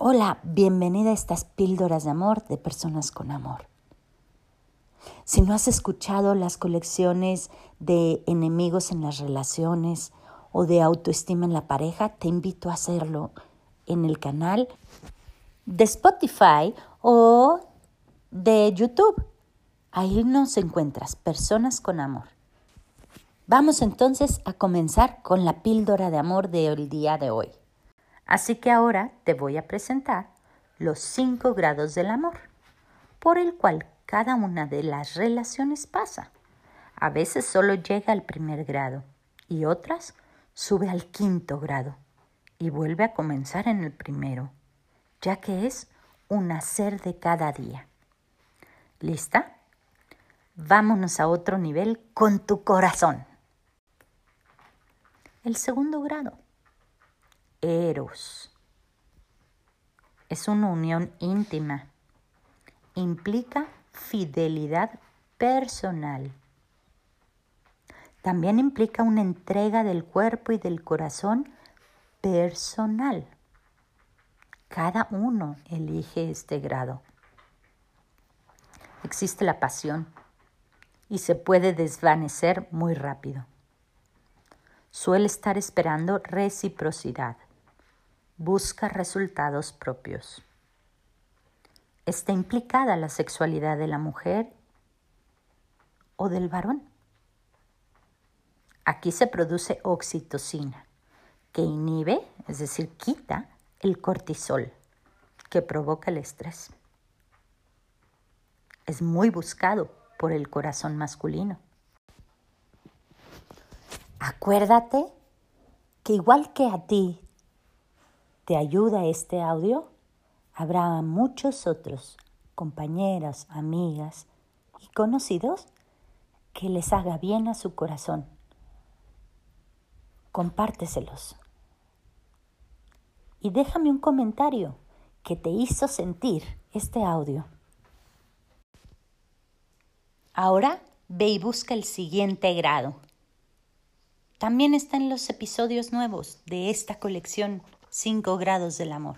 Hola, bienvenida a estas píldoras de amor de personas con amor. Si no has escuchado las colecciones de enemigos en las relaciones o de autoestima en la pareja, te invito a hacerlo en el canal de Spotify o de YouTube. Ahí nos encuentras, personas con amor. Vamos entonces a comenzar con la píldora de amor del día de hoy. Así que ahora te voy a presentar los cinco grados del amor, por el cual cada una de las relaciones pasa. A veces solo llega al primer grado y otras sube al quinto grado y vuelve a comenzar en el primero, ya que es un hacer de cada día. ¿Lista? Vámonos a otro nivel con tu corazón. El segundo grado Eros. Es una unión íntima. Implica fidelidad personal. También implica una entrega del cuerpo y del corazón personal. Cada uno elige este grado. Existe la pasión y se puede desvanecer muy rápido. Suele estar esperando reciprocidad busca resultados propios. ¿Está implicada la sexualidad de la mujer o del varón? Aquí se produce oxitocina, que inhibe, es decir, quita el cortisol, que provoca el estrés. Es muy buscado por el corazón masculino. Acuérdate que igual que a ti te ayuda este audio, habrá muchos otros compañeras, amigas y conocidos que les haga bien a su corazón. Compárteselos. Y déjame un comentario que te hizo sentir este audio. Ahora ve y busca el siguiente grado. También está en los episodios nuevos de esta colección 5 grados del amor.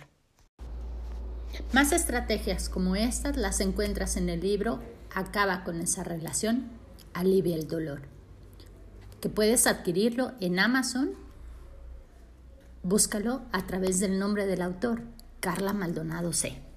Más estrategias como estas las encuentras en el libro Acaba con esa relación, alivia el dolor, que puedes adquirirlo en Amazon. Búscalo a través del nombre del autor, Carla Maldonado C.